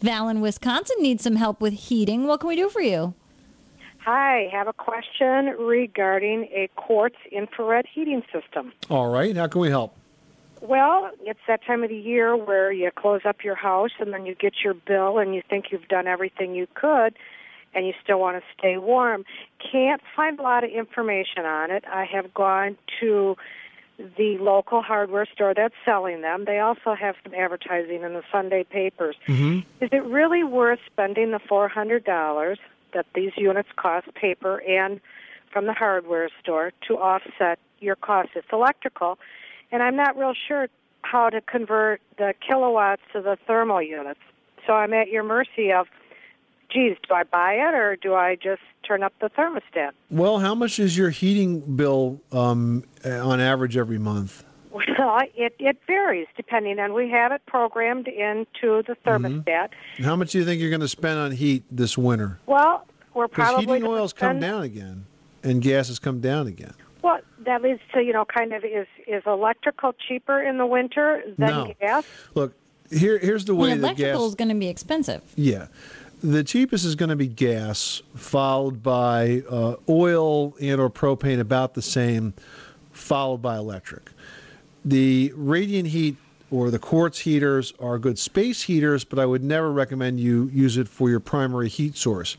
Val in Wisconsin needs some help with heating. What can we do for you? Hi, have a question regarding a quartz infrared heating system. All right, how can we help? Well, it's that time of the year where you close up your house and then you get your bill and you think you've done everything you could and you still want to stay warm. Can't find a lot of information on it. I have gone to the local hardware store that's selling them. They also have some advertising in the Sunday papers. Mm-hmm. Is it really worth spending the $400 that these units cost, paper and from the hardware store, to offset your cost? It's electrical, and I'm not real sure how to convert the kilowatts to the thermal units. So I'm at your mercy of, geez, do I buy it or do I just turn up the thermostat? Well, how much is your heating bill um, on average every month? Well, it, it varies depending on we have it programmed into the thermostat. How much do you think you're going to spend on heat this winter? Well, we're Because probably heating gonna oils come down again, and gas has come down again. Well, that leads to you know kind of is is electrical cheaper in the winter than No. gas? Look, here here's the way And that gas. electrical is going to be expensive. Yeah. The cheapest is going to be gas, followed by uh, oil and or propane, about the same, followed by electric. The radiant heat or the quartz heaters are good space heaters, but I would never recommend you use it for your primary heat source.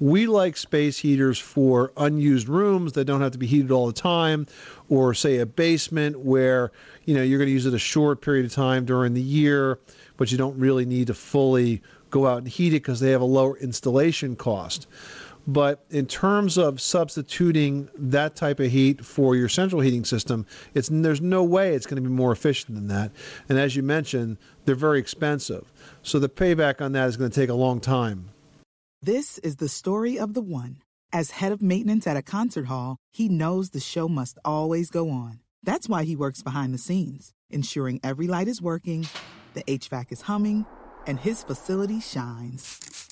We like space heaters for unused rooms that don't have to be heated all the time, or say a basement where you know you're going to use it a short period of time during the year, but you don't really need to fully go out and heat it because they have a lower installation cost. But in terms of substituting that type of heat for your central heating system, it's there's no way it's going to be more efficient than that. And as you mentioned, they're very expensive. So the payback on that is going to take a long time. This is the story of the one. As head of maintenance at a concert hall, he knows the show must always go on. That's why he works behind the scenes, ensuring every light is working, the HVAC is humming, and his facility shines.